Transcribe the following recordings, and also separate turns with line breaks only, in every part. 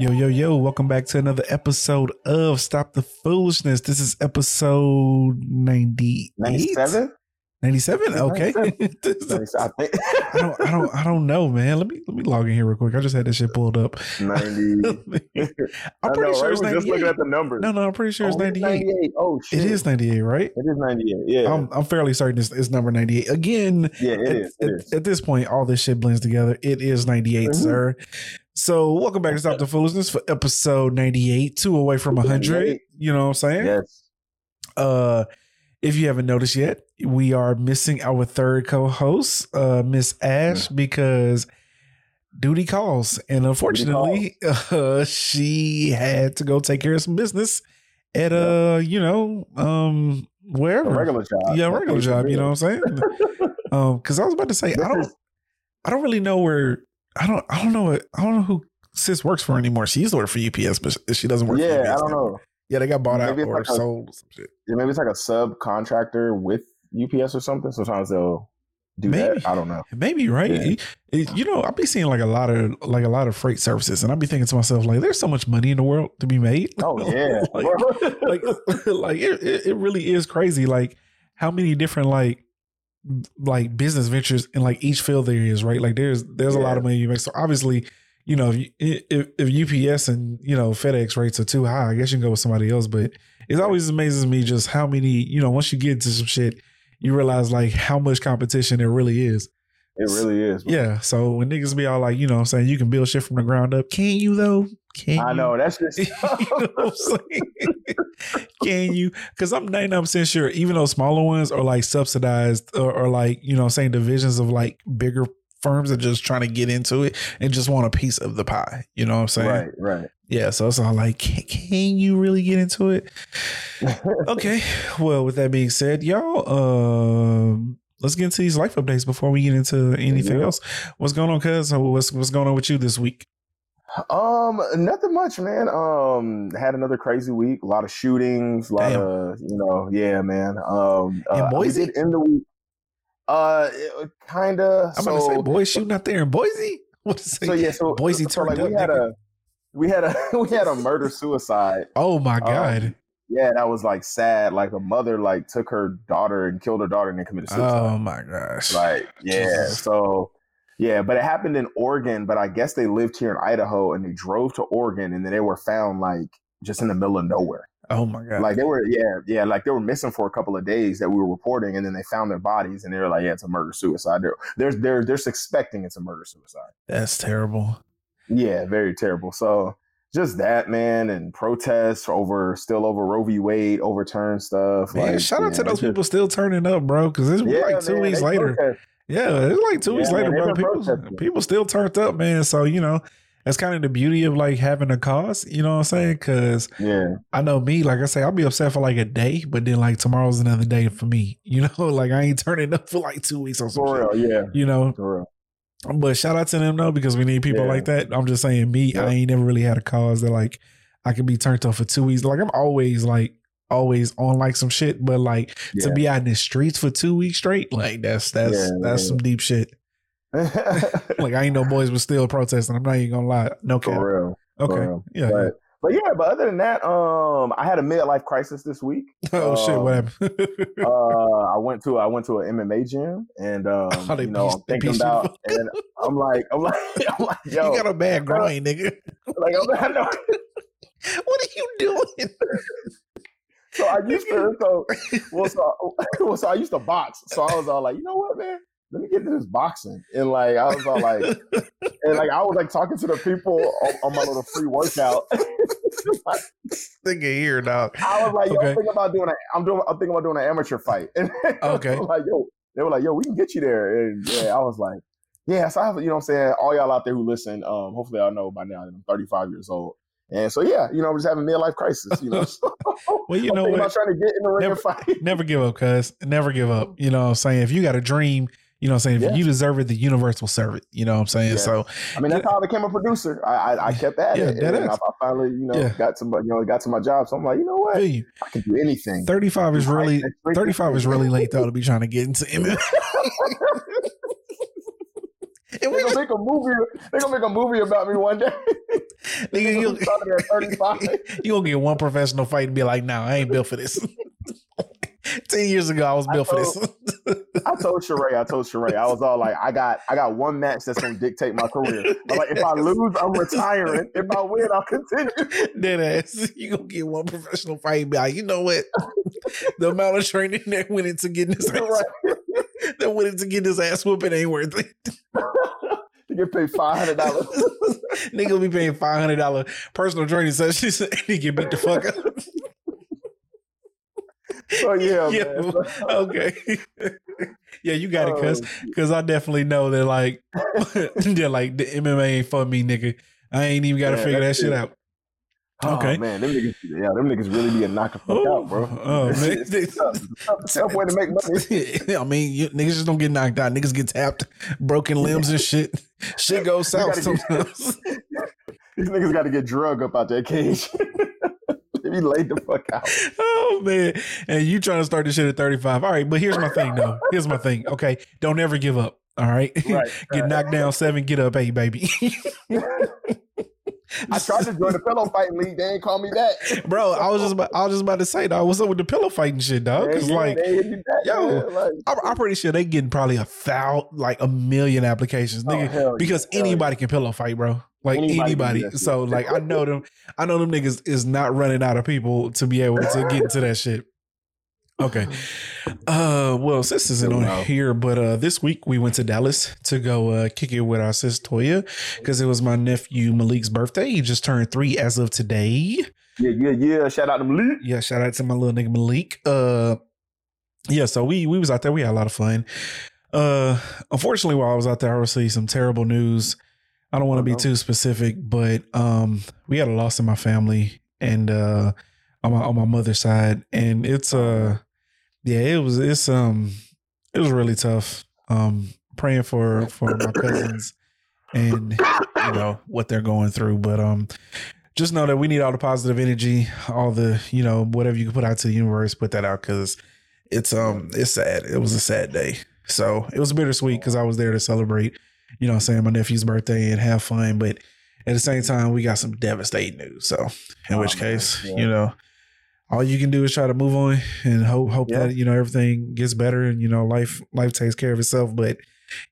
Yo, yo, yo, welcome back to another episode of Stop the Foolishness. This is episode 98.
97?
97? Okay. I, don't I don't I don't know, man. Let me let me log in here real quick. I just had this shit pulled up.
90. I'm
pretty know, sure right? it's 98. Just looking
at the numbers.
No, no, I'm pretty sure it's 98.
98. Oh shit.
It is 98, right?
It is 98. Yeah.
I'm, I'm fairly certain it's, it's number 98. Again,
yeah, it
at,
is, it
at,
is.
at, this point, all this shit blends together. It is 98, mm-hmm. sir. So, welcome back to Stop the Foolishness for episode 98, two away from 100. You know what I'm saying?
Yes.
Uh, if you haven't noticed yet, we are missing our third co-host, uh, Miss Ash, because duty calls, and unfortunately, calls. Uh, she had to go take care of some business at uh, you know, um, wherever
a regular job.
Yeah, regular job. You know what I'm saying? um, because I was about to say, I don't, I don't really know where I don't I don't know I don't know who Sis works for anymore. She used to work for UPS, but she doesn't work.
Yeah,
for
I don't know.
Yeah, they got bought maybe out or like sold. A, some shit.
Yeah, maybe it's like a subcontractor with UPS or something. Sometimes they'll do maybe. that. I don't know.
Maybe right. Yeah. It, you know, I'll be seeing like a lot of like a lot of freight services, and I'll be thinking to myself like, "There's so much money in the world to be made."
Oh yeah,
like like, like it, it really is crazy. Like how many different like like business ventures in like each field there is, right? Like there's there's yeah. a lot of money you make. So obviously, you know, if, if, if UPS and you know FedEx rates are too high, I guess you can go with somebody else. But it always amazes me just how many, you know, once you get into some shit, you realize like how much competition there really is.
It really is.
Yeah. So when niggas be all like, you know, I'm saying you can build shit from the ground up, can you though? Can
I
you?
know that's just you know
Can you? Because I'm 99 percent sure, even though smaller ones are like subsidized or, or like you know, saying divisions of like bigger firms are just trying to get into it and just want a piece of the pie. You know what I'm saying?
Right. Right.
Yeah. So it's all like, can, can you really get into it? okay. Well, with that being said, y'all, um, let's get into these life updates before we get into anything yeah. else. What's going on, cuz? What's what's going on with you this week?
Um, nothing much, man. Um, had another crazy week. A lot of shootings. A lot Damn. of you know, yeah, man. Um,
in uh, Boise
in the week. Uh, kind of.
I'm so, gonna say boys shooting out there in Boise. What's
so yeah, so
Boise
so,
turned
like,
up.
We had a we had a we had a murder suicide.
Oh my god. Um,
yeah, that was like sad. Like a mother like took her daughter and killed her daughter and then committed suicide.
Oh my gosh.
Like yeah, Jesus. so yeah, but it happened in Oregon. But I guess they lived here in Idaho and they drove to Oregon and then they were found like just in the middle of nowhere.
Oh my god!
Like they were, yeah, yeah, like they were missing for a couple of days that we were reporting, and then they found their bodies, and they were like, "Yeah, it's a murder suicide." They're they're they're, they're suspecting it's a murder suicide.
That's terrible.
Yeah, very terrible. So just that man and protests over still over Roe v. Wade overturned stuff.
Man, like, shout out to those just, people still turning up, bro. Because it's yeah, like two man, weeks later. Protest. Yeah, it's like two yeah, weeks later, bro. People, people still turned up, man. So you know, that's kind of the beauty of like having a cause. You know what I'm saying? Because
yeah,
I know me. Like I say, I'll be upset for like a day, but then like tomorrow's another day for me. You know, like I ain't turning up for like two weeks or something.
For real, yeah.
You know,
for real.
But shout out to them though, because we need people yeah. like that. I'm just saying, me, I ain't never really had a cause that like I can be turned off for two weeks. Like I'm always like always on like some shit, but like yeah. to be out in the streets for two weeks straight, like that's that's yeah, that's some deep shit. like I ain't no boys was still protesting. I'm not even gonna lie. No
cap.
For
real.
Okay.
For real.
Yeah.
But, but yeah, but other than that, um, I had a midlife crisis this week.
Oh
um,
shit! What happened?
uh, I went to I went to an MMA gym, and um, oh, you know, I'm thinking about, and I'm like, I'm like, I'm like, yo,
you got a bad groin, nigga.
Like, I'm, I know.
what are you doing?
So I used to so well so, well so I used to box. So I was all like, you know what, man? let me get into this boxing. And like I was all like, and like I was like talking to the people on, on my little free workout.
like, Think here, now.
I was like, yo, okay. I'm thinking about doing a, I'm doing, I'm thinking about doing an amateur fight. And
okay,
like, yo, they were like, yo, we can get you there. And yeah, I was like, yeah, so I have, you know what I'm saying? All y'all out there who listen, um, hopefully I know by now that I'm 35 years old. And so yeah, you know, I'm just having a midlife crisis, you know.
well, you know what?
Trying to get in the ring
never,
and fight.
never give up, cuz. Never give up. You know what I'm saying? If you got a dream, you know what I'm saying? If you deserve it, the universe will serve it. You know what I'm saying? So
I mean that's how I became a producer. I I, I kept at yeah, it. And I, I, finally, you know, yeah. got to you know, got to my job. So I'm like, you know what? I can do anything.
35 is really 35 is really late though to be trying to get into
We gonna make a movie. They gonna make a movie about me one day. Nigga, you,
at 35. you gonna get one professional fight and be like, "No, nah, I ain't built for this." Ten years ago, I was built I told, for
this. I told Sheree, I told Sheree, I was all like, I got, I got one match that's gonna dictate my career. I'm like, if I lose, I'm retiring. If I win, I'll continue.
Dead ass, you gonna get one professional fight and be like, you know what? the amount of training that went into getting this ass, right. that went into getting this ass whooping ain't worth it.
Get paid five hundred dollars.
Nigga be paying five hundred dollar personal training sessions and he get beat the fuck up.
Oh yeah, yeah.
okay. yeah, you got it, oh, cause cause I definitely know that like they're like the MMA ain't for me, nigga. I ain't even got to figure that shit out.
Oh, okay, man, them niggas, yeah, them niggas really be a knock the fuck oh, out, bro. Oh man, it's tough, tough, way to make money.
I mean, you, niggas just don't get knocked out. Niggas get tapped, broken limbs and shit. Shit goes south sometimes.
These niggas got to get drug up out that cage. he laid the fuck out.
Oh man, and you trying to start this shit at thirty five? All right, but here's my thing though. Here's my thing. Okay, don't ever give up. All right, right get right. knocked down seven, get up eight, baby.
I tried to join the pillow fighting league. They ain't call me back,
bro. I was just about, I was just about to say, dog. What's up with the pillow fighting shit, dog? Because yeah, like, yo, like, I'm, I'm, pretty sure they getting probably a thousand, like a million applications, oh, nigga. because yeah. anybody can pillow fight, bro. Like anybody. anybody. So like, I know them. I know them niggas is not running out of people to be able to get into that shit. Okay. Uh, well, sis isn't on here, but uh, this week we went to Dallas to go uh, kick it with our sis Toya because it was my nephew Malik's birthday. He just turned three as of today.
Yeah, yeah, yeah. Shout out to Malik.
Yeah, shout out to my little nigga Malik. Uh, yeah. So we we was out there. We had a lot of fun. Uh, unfortunately, while I was out there, I received some terrible news. I don't want to be too specific, but um, we had a loss in my family and uh, on my on my mother's side, and it's uh yeah, it was it's um it was really tough. Um praying for for my cousins and you know what they're going through. But um just know that we need all the positive energy, all the, you know, whatever you can put out to the universe, put that out because it's um it's sad. It was a sad day. So it was bittersweet because I was there to celebrate, you know I'm saying, my nephew's birthday and have fun. But at the same time, we got some devastating news. So in oh, which case, yeah. you know, all you can do is try to move on and hope hope yeah. that you know everything gets better and you know life life takes care of itself. But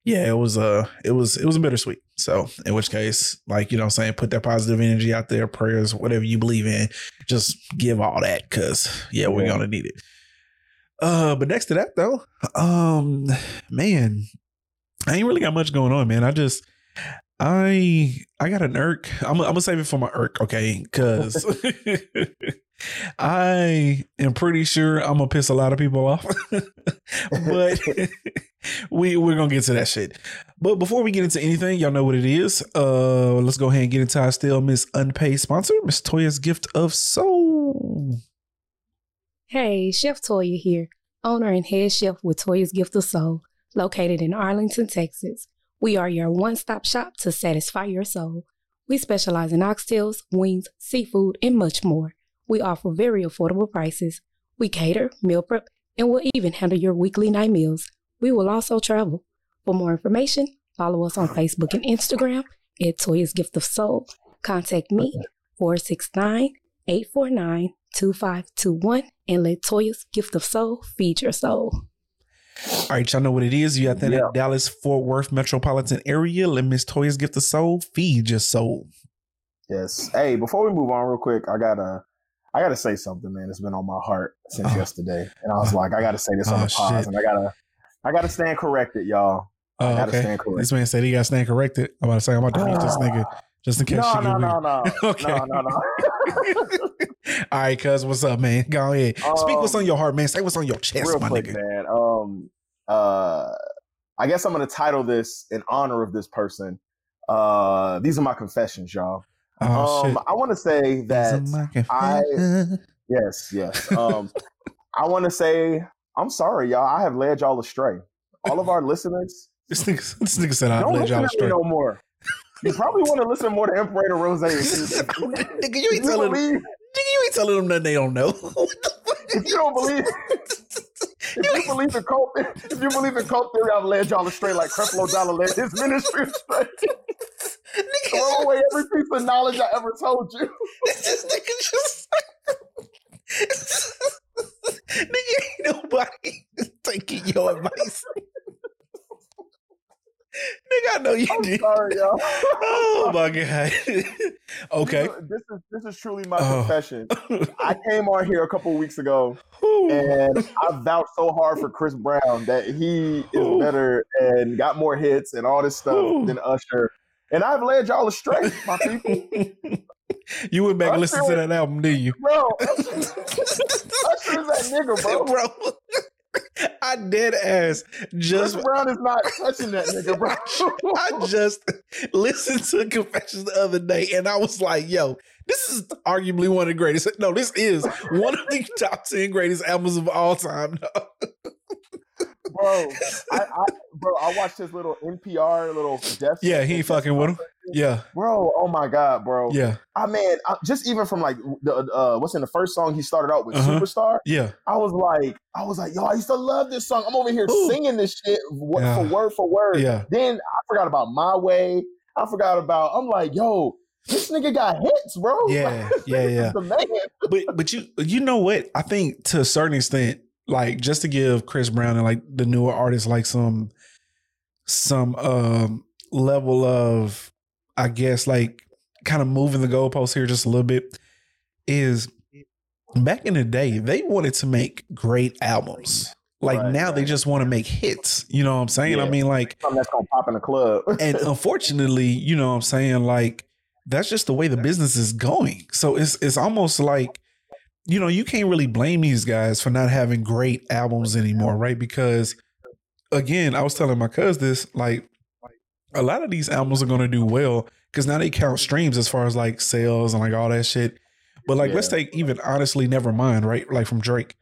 yeah, it was uh it was it was a bittersweet. So in which case, like you know, I'm saying put that positive energy out there, prayers, whatever you believe in, just give all that because yeah, yeah, we're gonna need it. Uh, but next to that though, um, man, I ain't really got much going on, man. I just I I got an irk. I'm, I'm gonna save it for my irk, okay? Because I am pretty sure I'm gonna piss a lot of people off, but we we're gonna get to that shit. But before we get into anything, y'all know what it is. Uh, let's go ahead and get into our still Miss Unpaid sponsor, Miss Toya's Gift of Soul.
Hey, Chef Toya here, owner and head chef with Toya's Gift of Soul, located in Arlington, Texas. We are your one stop shop to satisfy your soul. We specialize in oxtails, wings, seafood, and much more. We offer very affordable prices. We cater, meal prep, and will even handle your weekly night meals. We will also travel. For more information, follow us on Facebook and Instagram at Toya's Gift of Soul. Contact me 469 849 2521 and let Toya's Gift of Soul feed your soul.
All right, y'all know what it is. You got that yeah. Dallas Fort Worth metropolitan area. Let Miss Toya's Gift of Soul feed your soul.
Yes. Hey, before we move on, real quick, I gotta, I gotta say something, man. It's been on my heart since oh. yesterday, and I was like, I gotta say this on oh, the pause, and I gotta, I gotta stand corrected, y'all.
Oh,
I gotta
okay.
stand corrected.
This man said he got stand corrected. I'm about to say I'm about to beat this nigga just in case
No,
she
no, no, no,
Okay.
no, no, no.
All right, cuz what's up, man? Go ahead. Speak what's
Um,
on your heart, man. Say what's on your chest,
Real
my
quick,
nigga.
man. Um, uh, I guess I'm gonna title this in honor of this person. Uh, these are my confessions, y'all.
Oh
um,
shit.
I want to say that
These are my
I- yes, yes. Um, I want to say I'm sorry, y'all. I have led y'all astray. All of our listeners,
This nigga, this nigga said I
don't
let y'all straight.
no more. You probably want to listen more to Emperor Rose.
nigga, you ain't telling them. Nigga, you ain't telling them nothing they don't know. What the fuck?
if you don't believe, if you believe in cult, if you believe in cult theory, I've led y'all astray like Creflo Dollar led his ministry astray. Throw away every piece of knowledge I ever told you.
this nigga just. nigga, ain't nobody taking your advice. I know you
I'm
did.
sorry, y'all.
Oh my god. okay.
This is this is truly my
Oh.
confession. I came on here a couple weeks ago
Ooh.
and I vouched so hard for Chris Brown that he is
Ooh.
better and got more hits and all this stuff
Ooh.
than Usher. And I've led y'all astray, my people.
you went back and
Usher
listened to that album, didn't you?
Bro, Usher, Usher is that nigga, bro.
bro. I dead ass just
Chris Brown is not touching that nigga, bro.
I just listened to Confessions the other day and I was like, yo, this is arguably one of the greatest. No, this is one of the top 10 greatest albums of all time.
Bro, I, I bro, I watched his little NPR little death.
Yeah, he ain't fucking with him. Yeah,
Bro, oh my god, bro.
yeah,
I mean, I, just even from like the uh, what's in the first song he started out with
Uh-huh.
Superstar.
yeah.
I was like, I was like, yo, I used to love this song. I'm over here
Ooh.
singing this shit
Yeah.
for word for word.
Yeah.
Then I forgot about My Way. I forgot about. I'm like, yo, this nigga got hits, bro.
Yeah, yeah, yeah. But but you you know what? I think to a certain extent, like just to give Chris Brown and like the newer artists like some some um level of I guess like kind of moving the goalposts here just a little bit is back in the day they wanted to make great albums. Like
Right,
now they just want to make hits. You know what I'm saying? I mean like
Something that's gonna pop in the club.
and unfortunately, you know what I'm saying, like that's just the way the business is going. So it's it's almost like you know, you can't really blame these guys for not having great albums anymore, right? Because again, I was telling my cousin this, like a lot of these albums are going to do well because now they count streams as far as like sales and like all that shit. But like, let's take even honestly, never mind, right? Like from Drake,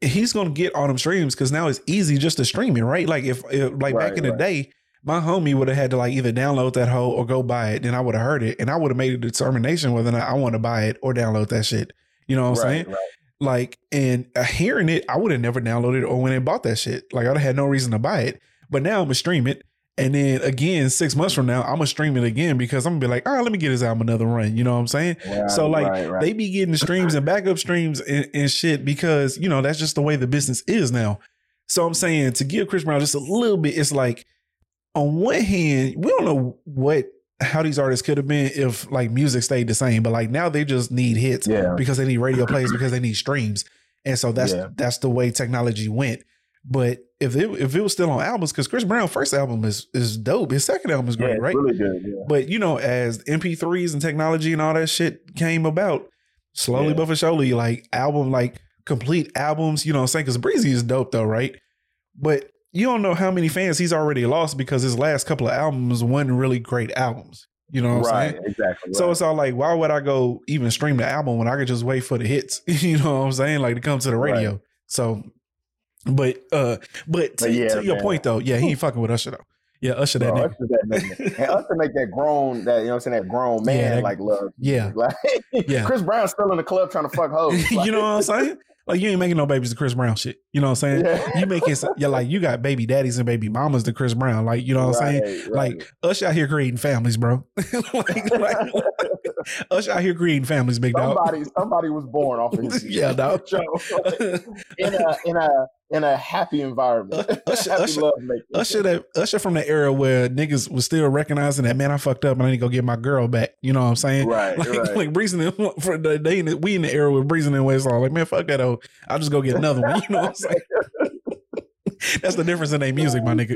he's going to get all them streams because now it's easy just to stream it, right? Like if, if like back
Right,
in the day, my homie would have had to like either download that hoe or go buy it, then I would have heard it, and I would have made a determination whether or not I want to buy it or download that shit. You know what I'm saying?
right, right.
Like, and uh, hearing it, I would have never downloaded it or went and bought that shit. Like, I'd have had no reason to buy it. But now I'm gonna stream it, and then again, six months from now, I'm gonna stream it again because I'm gonna be like, all right, let me get this album another run. You know what I'm saying?
Right,
so like,
right, right.
they be getting streams and backup streams and, and shit because you know that's just the way the business is now. So I'm saying to give Chris Brown just a little bit, it's like on one hand, we don't know what how these artists could have been if like music stayed the same, but like now they just need hits
yeah,
because they need radio plays because they need streams, and so that's
Yeah.
that's the way technology went. But if it if it was still on albums, because Chris Brown first album is is dope, his second album is great,
it's
right?
really good. Yeah.
But you know, as MP3s and technology and all that shit came about, slowly
Yeah.
but for surely, like album, like complete albums, you know what I'm saying? Because Breezy is dope though, right? But you don't know how many fans he's already lost because his last couple of albums weren't really great albums. You know what I'm
right,
saying?
exactly.
So it's all like, why would I go even stream the album when I could just wait for the hits? you know what I'm saying? Like to come to the radio.
Right.
So, but uh, but to,
But yeah,
to your
man.
point though, yeah, he ain't fucking with Usher though. Yeah, Usher that
Bro,
nigga.
Usher's that nigga. and Usher make that grown, that you know what I'm saying, that grown man
Yeah, that-
like love.
Yeah,
Like,
Yeah.
Chris Brown's still in the club trying to fuck hoes. Like,
you know what I'm saying? Like you ain't making no babies to Chris Brown shit. You know what I'm saying?
Yeah.
You make it. Yeah, like you got baby daddies and baby mamas to Chris Brown. Like you know what I'm saying?
Right, right.
Like Usher out here creating families, bro. like, like, Usher out here creating families, big dog.
somebody, somebody was born off of his
Yeah, dog.
show. in a in a in a happy environment.
Usher-
happy
Usher- Usher that Usher from the era where niggas was still recognizing that man, I fucked up and I need to go get my girl back. You know what I'm saying?
Right,
Like,
right.
like Breezing in, for the the, we in the era with Breezing and Westlaw. Like, man, fuck that. Oh, I'll just go get another one. You know what I'm saying? That's the difference in their music, my nigga.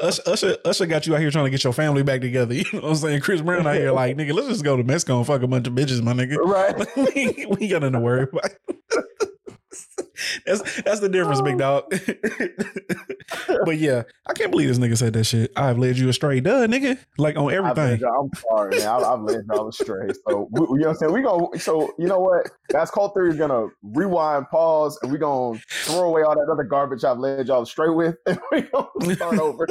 Usher, Usher, Usher got you out here trying to get your family back together. You know what I'm saying? Chris Brown out here like, nigga, let's just go to Mexico and fuck a bunch of bitches, my nigga.
right.
we, we ain't got nothing to worry about. that's that's the difference, big dog. Oh. but yeah, I can't believe this nigga said that shit. I've led you astray, duh, nigga. Like on
I've
everything.
I'm sorry, man. I've, I've led y'all astray. So we, you know what I'm saying? We go. So you know what? That's cult theory is gonna rewind, pause, and we gonna throw away all that other garbage I've led y'all astray with, and we gonna start over.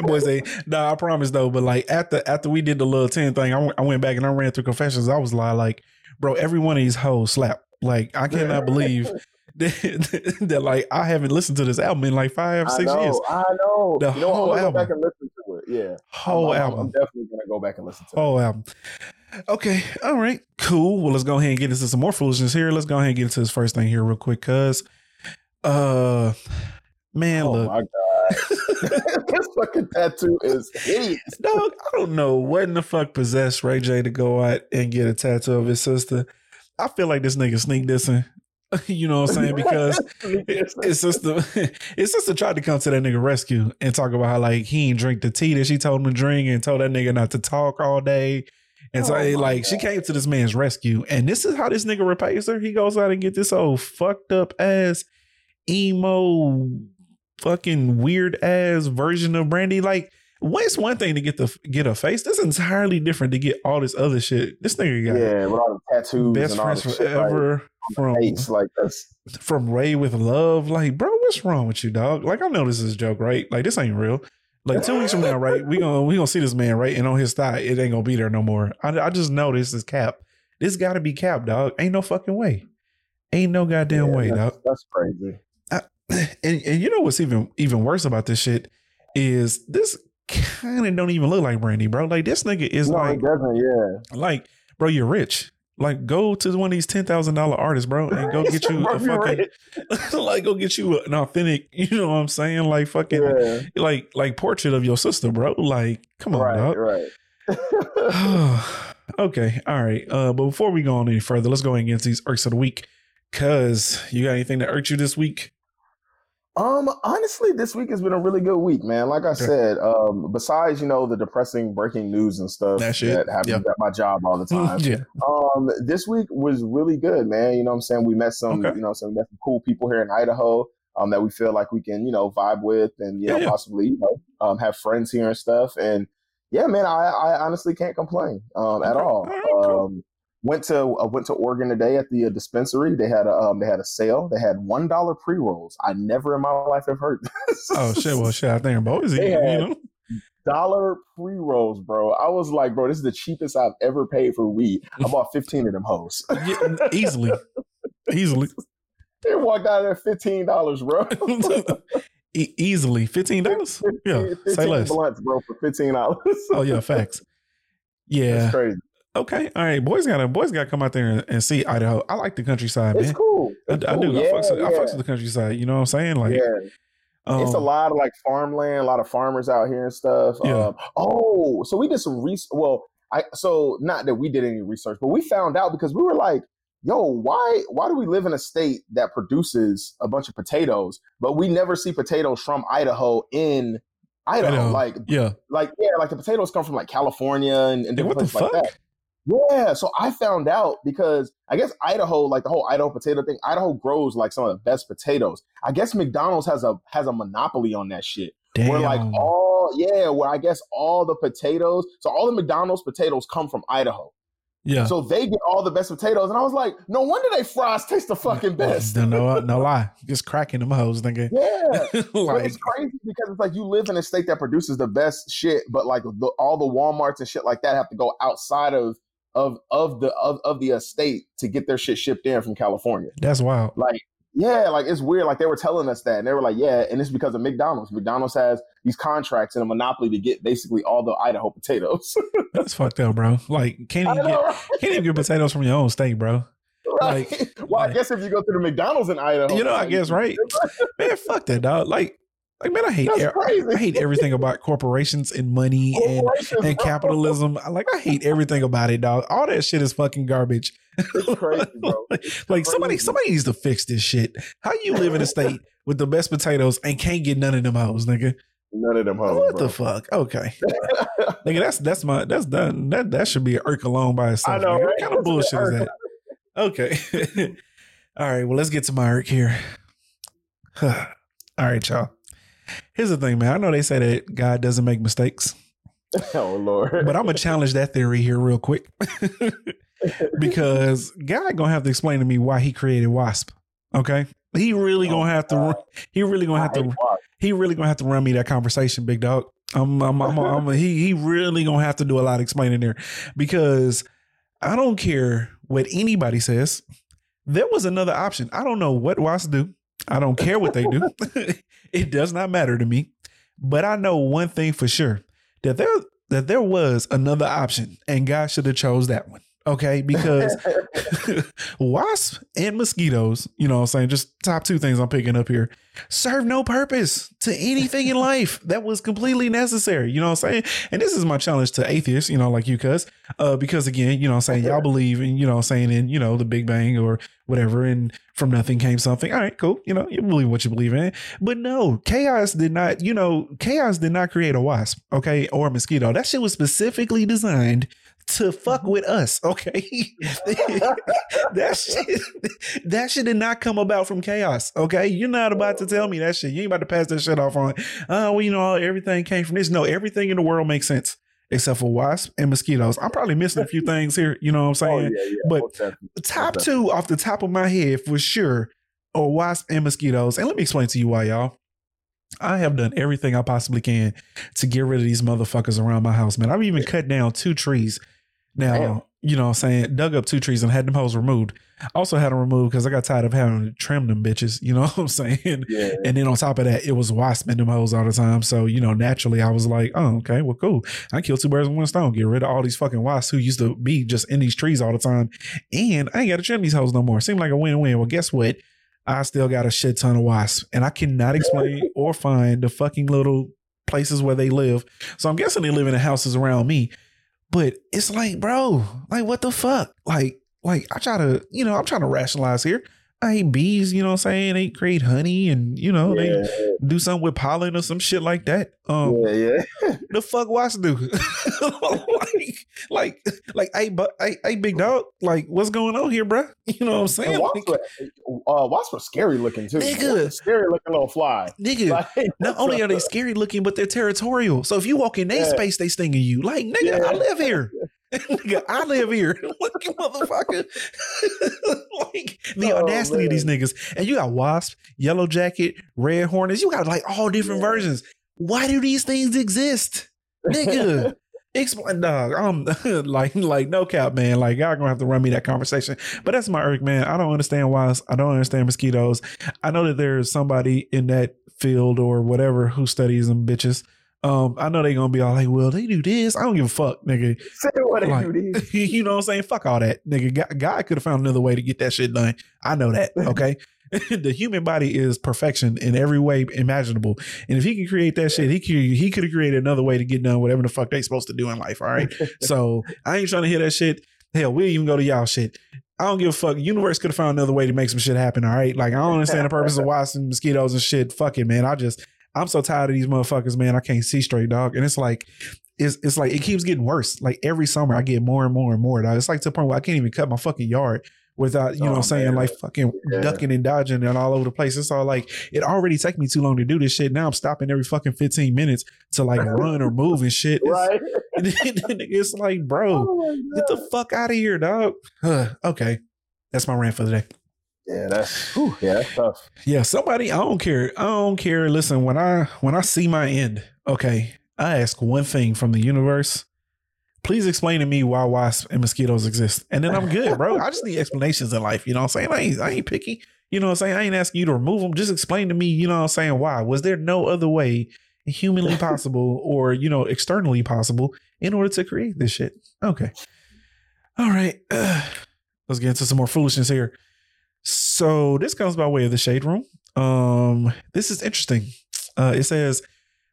Boy say, nah, I promise though. But like after after we did the little ten thing, I went- I went back and I ran through confessions. I was like, like, bro, every one of these hoes slap. Like I cannot believe that, that like I haven't listened to this album in like five
I
six
know,
years.
I know.
The
you know,
whole
I'm go back and listen to it. Yeah,
Whole
I'm,
album.
I'm definitely gonna go back and listen to it.
Whole album. Okay, all right, cool. Well, let's go ahead and get into some more foolishness here. Let's go ahead and get into this first thing here real quick, cause uh man,
Oh
look.
my god, this fucking tattoo is hideous.
Dog, I don't know what in the fuck possessed Ray J to go out and get a tattoo of his sister. I feel like this nigga sneak dissing. You know what I'm saying? Because it- his sister, his sister tried to come to that nigga rescue and talk about how like he ain't drink the tea that she told him to drink and told that nigga not to talk all day. And so
Oh my
like she came to this man's rescue, and this is how this nigga repays her. He goes out and get this old fucked up ass emo fucking weird ass version of Brandy. Like, it's one thing to get the get a face. This entirely different to get all this other shit. This nigga got
yeah, with all the tattoos
best
and all
friends
the shit, like,
forever from
face, like that's
from Ray with love. Like, bro, what's wrong with you, dog? Like, I know this is a joke, right? Like, this ain't real. Like two weeks from now, right? We gonna we gonna see this man, right? And on his thigh, it ain't gonna be there no more. I, I just know this is cap. This got to be cap, dog. Ain't no fucking way. Ain't no goddamn
yeah,
way,
that's,
dog.
That's crazy.
And and you know what's even even worse about this shit is this kind of don't even look like Brandy, bro. Like this nigga is
no,
like
doesn't. Yeah,
like, bro, you're rich. Like, go to one of these ten thousand dollar artists, bro, and go get you a fucking like go get you an authentic. You know what I'm saying? Like fucking
yeah,
like like portrait of your sister, bro. Like, come on,
right,
dog.
right.
okay, all right. Uh, but before we go on any further, let's go ahead and get into these irks of the week. Cause you got anything that irked you this week?
Um, honestly, this week has been a really good week, man. Like I said, um, besides you know the depressing breaking news and stuff
That
that happens
yeah.
at my job all the time.
yeah.
um, this week was really good, man. You know what I'm saying? We met some,
Okay.
you know, some, we met some cool people here in Idaho. Um, that we feel like we can, you know, vibe with, and you know,
Yeah, yeah.
possibly, you know, um, have friends here and stuff. And yeah, man, I, I honestly can't complain, um, at all.
All right, cool.
Um, went to uh, went to Oregon today at the uh, dispensary. They had a um, they had a sale. They had one dollar pre rolls. I never in my life have heard. This.
Oh shit. Well, shit. I think boys, you
Yeah.
know.
dollar pre rolls, bro. I was like, bro, this is the cheapest I've ever paid for weed. I bought fifteen of them hoes.
Yeah, easily, easily,
they walked out of there fifteen dollars, bro.
e- easily, fifteen dollars. Yeah, say less.
blunts, bro, for fifteen dollars.
Oh yeah, facts. Yeah.
That's crazy.
Okay. All right. Boys gotta boys gotta come out there and, and see Idaho. I like the countryside,
It's
man.
cool.
I,
It's
I
cool.
do. I
Yeah,
fucks with, I fucks with the countryside. You know what I'm saying? Like,
yeah,
um,
it's a lot of like farmland, a lot of farmers out here and stuff.
Yeah.
Um, oh, so we did some research. Well, I so not that we did any research, but we found out because we were like, "Yo, why why do we live in a state that produces a bunch of potatoes, but we never see potatoes from Idaho in Idaho?
Idaho.
Like,
Yeah.
like yeah, like the potatoes come from like California and, and different
what the
like
fuck?
that. Yeah, so I found out because I guess Idaho, like the whole Idaho potato thing, Idaho grows like some of the best potatoes. I guess McDonald's has a has a monopoly on that shit.
Damn.
Where like all yeah, where I guess all the potatoes, so all the McDonald's potatoes come from Idaho.
yeah.
So they get all the best potatoes, and I was like, no wonder they fries taste the fucking best.
no, no, no lie. Just cracking them hoes, nigga.
Yeah, But
like,
it's crazy because it's like you live in a state that produces the best shit, but like the, all the WalMarts and shit like that have to go outside of of of the of, of the estate to get their shit shipped in from California.
that's wild.
Like, yeah, like it's weird. Like they were telling us that, and they were like, yeah, and it's because of McDonald's. McDonald's has these contracts and a monopoly to get basically all the Idaho potatoes.
That's fucked up, bro. Like, can't even
know,
get
right?
can't even get potatoes from your own state, bro.
right?
like-
well, I guess if you go to the McDonald's in Idaho,
You know, I guess, right? Man, fuck that, dog. Like, Like, man, I hate I hate everything about corporations and money and
Corporations,
and
bro.
capitalism. I- Like, I hate everything about it, dog. All that shit is fucking garbage.
It's crazy, bro. It's
like somebody,
crazy.
somebody needs to fix this shit. How you live in a state with the best potatoes and can't get none of them hoes, nigga?
None of them hoes,
what
bro.
the fuck? Okay, nigga, that's that's my that's done. That that should be an irk alone by itself.
I know,
nigga. What kind of bullshit is that? Okay. All right. Well, let's get to my irk here. All right, y'all. Here's the thing, man. I know they say that God doesn't make mistakes,
oh Lord.
but I'm gonna challenge that theory here real quick because God gonna have to explain to me why He created Wasp. Okay, oh, He really gonna have to. He really gonna have to. He really gonna have to run me that conversation, big dog. I'm, I'm, I'm, I'm he, he really gonna have to do a lot of explaining there because I don't care what anybody says. There was another option. I don't know what Wasp do. I don't care what they do. it does not matter to me. But I know one thing for sure that there that there was another option, and God should have chose that one. Okay, because wasps and mosquitoes, you know what I'm saying, just top two things I'm picking up here, serve no purpose to anything in life that was completely necessary. You know what I'm saying? And this is my challenge to atheists, you know, like you, cuz, uh, because again, you know what I'm saying, y'all believe in, you know what I'm saying, in, you know, the Big Bang or whatever, and from nothing came something. All right, cool. You know, you believe what you believe in. But no, chaos did not, you know, chaos did not create a wasp, okay, or a mosquito. That shit was specifically designed to fuck with us, okay? that shit, that shit did not come about from chaos, okay? You're not about to tell me that shit. You ain't about to pass that shit off on, oh, well, you know, everything came from this. No, everything in the world makes sense except for wasps and mosquitoes. I'm probably missing a few things here, you know what I'm saying?
Oh, yeah, yeah.
But
definitely.
top two off the top of my head for sure are wasps and mosquitoes. And let me explain to you why, y'all. I have done everything I possibly can to get rid of these motherfuckers around my house, man. I've even cut down two trees. Now,
Damn.
you know what I'm saying, dug up two trees and had them hoes removed. Also had them removed because I got tired of having to trim them bitches, you know what I'm saying?
Yeah.
And then on top of that, it was wasp in them hoes all the time. So, you know, naturally I was like, oh, okay, well, cool. I killed two birds with one stone. Get rid of all these fucking wasps who used to be just in these trees all the time. And I ain't got to trim these hoes no more. Seemed like a win-win. Well, guess what? I still got a shit ton of wasps. And I cannot explain or find the fucking little places where they live. So I'm guessing they live in the houses around me. But it's like, bro, like what the fuck? Like, like I try to, you know, I'm trying to rationalize here. I hate bees, you know what I'm saying? They create honey and you know, they do something with pollen or some shit like that. Um
yeah, yeah.
the fuck wasps do? like, like, like, hey, but, hey, hey, big dog, like, what's going on here, bro? You know what I'm saying?
And wasps,
Like,
were, uh, wasps were scary looking too.
Nigga.
Scary looking little fly.
nigga,
Like,
not only are they scary looking, but they're territorial. So if you walk in their
Yeah.
space, they stinging you. Like, nigga, I live here. Nigga, I live here. Look, you motherfucker. like the
Oh,
audacity of these niggas. And you got wasp, yellow jacket, red hornets. You got like all different
Yeah.
versions. Why do these things exist? Nigga. Explain, dog. I'm like, like no cap, man. Like y'all gonna have to run me that conversation. But that's my irk, man. I don't understand wasps. I don't understand mosquitoes. I know that there's somebody in that field or whatever who studies them bitches. Um, I know they're gonna be all like, well, they do this. I don't give a fuck, nigga.
Say what they
Like,
do these.
you know what I'm saying? Fuck all that, nigga. God, God could have found another way to get that shit done. I know that. Okay. the human body is perfection in every way imaginable, and if he can create that shit, he could he could have created another way to get done whatever the fuck they supposed to do in life. All right. so I ain't trying to hear that shit. Hell, we'll even go to y'all shit. I don't give a fuck. Universe could have found another way to make some shit happen. All right. Like I don't understand the purpose of and mosquitoes and shit. Fuck it, man. I just I'm so tired of these motherfuckers, man. I can't see straight, dog. And it's like it's it's like it keeps getting worse. Like every summer I get more and more and more. Dog. It's like to the point where I can't even cut my fucking yard without, you oh, know
Oh,
what I'm saying,
man.
like fucking
Yeah.
ducking and dodging and all over the place. It's all like it already take me too long to do this shit. Now I'm stopping every fucking 15 minutes to like run or move and shit. It's,
Right.
it's like, bro,
Oh
get the fuck out of here, dog. Okay. That's my rant for the day.
Yeah, that's whew, yeah, that's tough.
Yeah, somebody, I don't care. I don't care. Listen, when I when I see my end, okay, I ask one thing from the universe. Please explain to me why wasps and mosquitoes exist. And then I'm good, bro. I just need explanations in life. You know what I'm saying? I ain't, I ain't picky. You know what I'm saying? I ain't asking you to remove them. Just explain to me, you know what I'm saying, why. Was there no other way humanly possible or, you know, externally possible in order to create this shit? Okay. All right. let's get into some more foolishness here. So this comes by way of the shade room. Um, this is interesting. Uh, it says,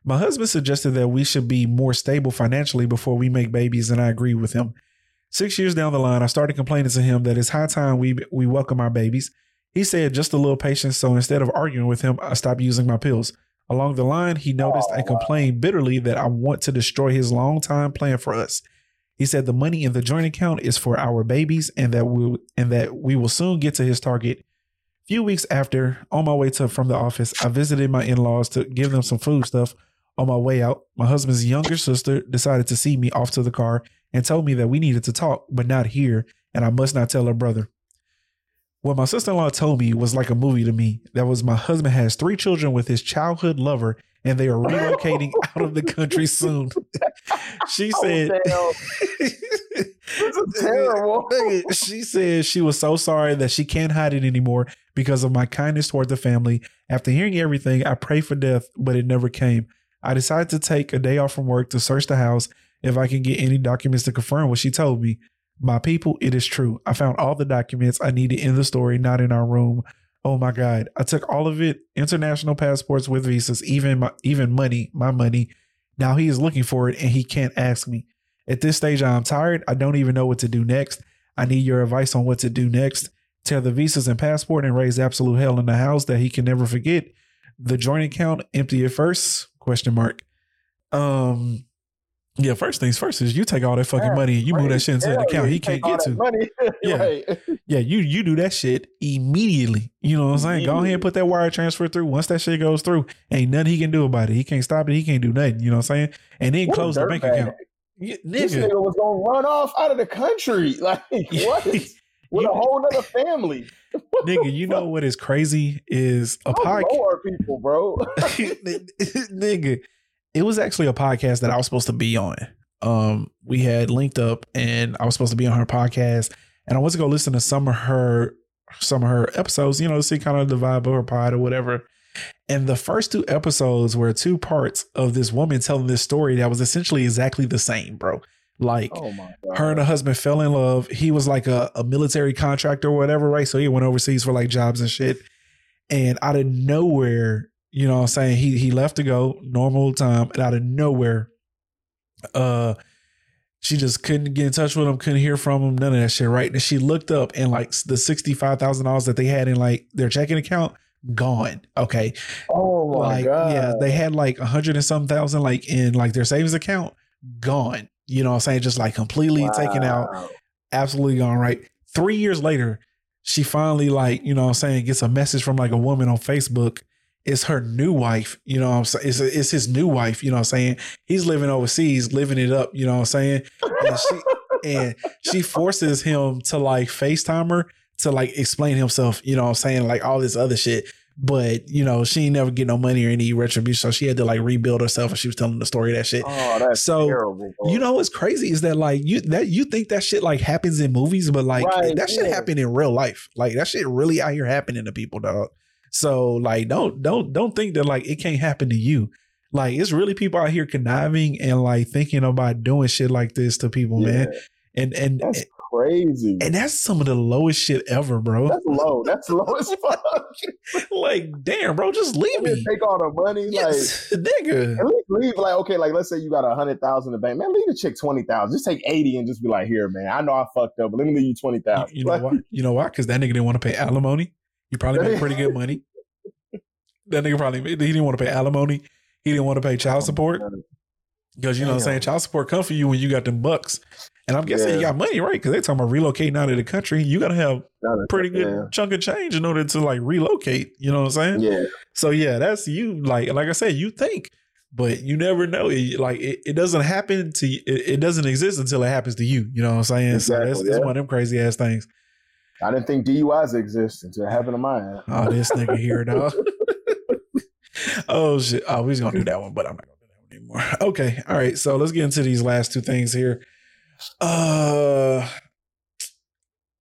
My husband suggested that we should be more stable financially before we make babies, and I agree with him. Six years down the line, I started complaining to him that it's high time we we welcome our babies. He said just a little patience, so instead of arguing with him, I stopped using my pills. Along the line, he noticed
Oh,
and complained bitterly that I want to destroy his long time plan for us. He said the money in the joint account is for our babies and that we and that we will soon get to his target. few weeks after, on my way to from the office, I visited my in-laws to give them some food stuff. On my way out, my husband's younger sister decided to see me off to the car and told me that we needed to talk, but not here, and I must not tell her brother. What my sister-in-law told me was like a movie to me. That was my husband has three children with his childhood lover, and they are relocating out of the country soon. she oh, said,
Oh, This is terrible.
She said she was so sorry that she can't hide it anymore because of my kindness toward the family. After hearing everything, I prayed for death, but it never came. I decided to take a day off from work to search the house if I can get any documents to confirm what she told me. My people, it is true. I found all the documents I needed in the story, not in our room. Oh my God. I took all of it, international passports with visas, even my, even money, my money. Now he is looking for it and he can't ask me. At this stage, I'm tired. I don't even know what to do next. I need your advice on what to do next. Tear the visas and passport and raise absolute hell in the house that he can never forget. The joint account, empty it first? Question mark. Um, yeah. First things first is you take all that fucking
Yeah,
money and you move that shit into an account he can't get to.
Money.
Yeah.
Right.
Yeah, you you do that shit immediately. You know what I'm saying? Go ahead and put that wire transfer through. Once that shit goes through, ain't nothing he can do about it. He can't stop it. He can't do nothing. You know what I'm saying? And then
What
close the bank
dirtbag.
account. Yeah,
This
nigga.
nigga was gonna run off out of the country. Like what? With
You-
a whole nother family.
nigga, you know what is crazy is a podcast.
people, bro?
nigga, it was actually a podcast that I was supposed to be on. Um, we had linked up, and I was supposed to be on her podcast, and I went to go listen to some of her some of her episodes, you know, to see kind of the vibe of her pod or whatever. And the first two episodes were two parts of this woman telling this story that was essentially exactly the same, bro. Like
oh
her and her husband fell in love. He was like a, a military contractor or whatever, right? So he went overseas for like jobs and shit. And out of nowhere, you know what I'm saying? He he left to go normal time, and out of nowhere, uh she just couldn't get in touch with him, couldn't hear from him, none of that shit, right? And she looked up and like the sixty five thousand dollars that they had in like their checking account gone. Okay.
oh my
like
god.
yeah, they had like a hundred and some thousand like in like their savings account gone. You know what I'm saying? Just like completely taken out absolutely gone right. Three years later, she finally like, you know what I'm saying, gets a message from like a woman on Facebook. It's her new wife, you know what I'm saying? It's, it's his new wife, you know what I'm saying? He's living overseas, living it up, you know what I'm saying? And she and she forces him to like FaceTime her to like explain himself, you know what I'm saying? Like all this other shit. But you know, she ain't never get no money or any retribution. So she had to like rebuild herself and she was telling the story of that shit.
Oh, that's
So,
terrible. Bro.
You know what's crazy is that like you that you think that shit like happens in movies, but like
Right,
that shit
yeah.
happen in real life. Like that shit really out here happening to people, dog. So like don't don't don't think that like it can't happen to you. Like it's really people out here conniving and like thinking about doing shit like this to people,
Yeah,
man. And and
That's crazy.
and that's some of the lowest shit ever, bro.
That's low. That's low as fuck.
like, damn, bro, just leave
me take all the money.
Yes,
Like
nigga.
at least leave like okay, like let's say you got a hundred thousand in the bank, man. Leave the chick twenty thousand. Just take eighty and just be like, here, man. I know I fucked up, but let me leave you twenty thousand.
You, you know why? You know why? Because that nigga didn't want to pay alimony. He probably made pretty good money. That nigga probably he didn't want to pay alimony. He didn't want to pay child oh, support because you know what I'm saying. Child support come for you when you got them bucks. And I'm guessing you got money, right? Because they talking about relocating out of the country. You gotta have a pretty good chunk of change in order to like relocate. You know what I'm saying?
Yeah.
So yeah, that's you. Like like I said, you think, but you never know. It, like it, it doesn't happen to. It, it doesn't exist until it happens to you. You know what I'm saying? so
Exactly,
that's it's
yeah.
one of them crazy ass things.
I didn't think DUIs exist until it happened to mine.
Oh, this nigga here, dog. oh shit. Oh, was gonna do that one, but I'm not gonna do that one anymore. Okay. All right. So let's get into these last two things here. Uh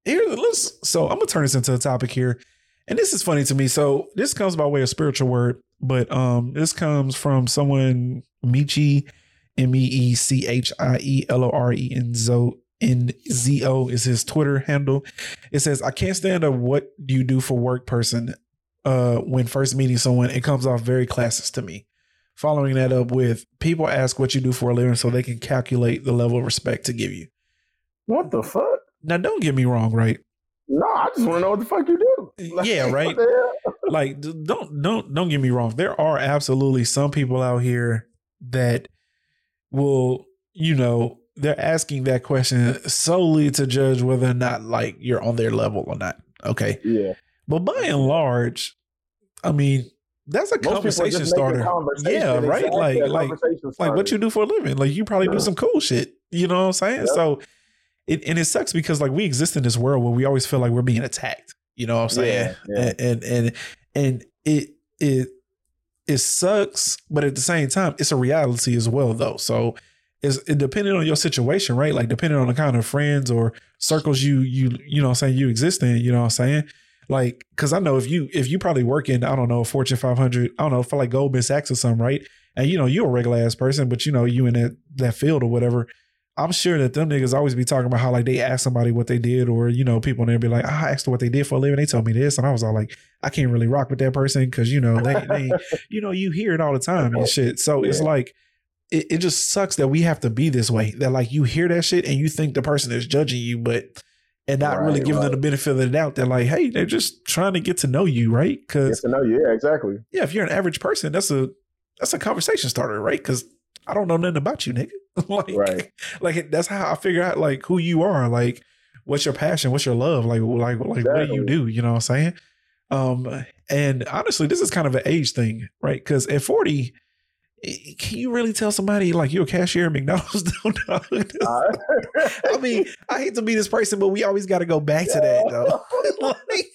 here, let's so I'm gonna turn this into a topic here. And this is funny to me. So this comes by way of spiritual word, but um this comes from someone Meechie M E E C H I E L O R E N Zo N Z O is his Twitter handle. It says, I can't stand a what do you do for work person uh when first meeting someone. It comes off very classist to me. following that up with people ask what you do for a living so they can calculate the level of respect to give you.
What the fuck?
Now, don't get me wrong, right?
No, I just want to know what the fuck you do.
Yeah, right.
what the hell?
like don't don't don't get me wrong there are absolutely some people out here that will you know they're asking that question solely to judge whether or not like you're on their level or not okay?
Yeah.
but by and large i mean that's a
Most
conversation starter.
conversation,
yeah right?
exactly,
like like like what you do for a living. Like you probably do some cool shit. You know what i'm saying?
Yeah.
so it and it sucks because like we exist in this world where we always feel like we're being attacked. You know what i'm saying?
Yeah, yeah.
and and and, and it it it sucks but at the same time it's a reality as well though. So it's it depending on your situation right like depending on the kind of friends or circles you you you know i'm saying you exist in you know what i'm saying like because i know if you if you probably work in i don't know fortune 500 i don't know for like goldman sachs or something right and you know you're a regular ass person but you know you in that that field or whatever I'm sure that them niggas always be talking about how like they ask somebody what they did, or you know, people there be like, "Ah, I asked them what they did for a living. They told me this, and I was all like, I can't really rock with that person because you know they, they, you know, you hear it all the time and shit. So it's like, it, it just sucks that we have to be this way. That like you hear that shit and you think the person is judging you, but and not really
Right,
giving them the benefit of the doubt. They're like, hey, they're just trying to get to know you, right? Because
to know you. Yeah, exactly.
yeah, if you're an average person, that's a that's a conversation starter, right? Because I don't know nothing about you, nigga. like,
Right.
like that's how I figure out like who you are, like what's your passion, what's your love, like like like what do you do? You know what I'm saying? Um, and honestly, this is kind of an age thing, right? Because at 40, eh, can you really tell somebody like you're a cashier at McDonald's? No, dog.
Uh,
I mean, I hate to be this person, but we always got to go back to that though. like,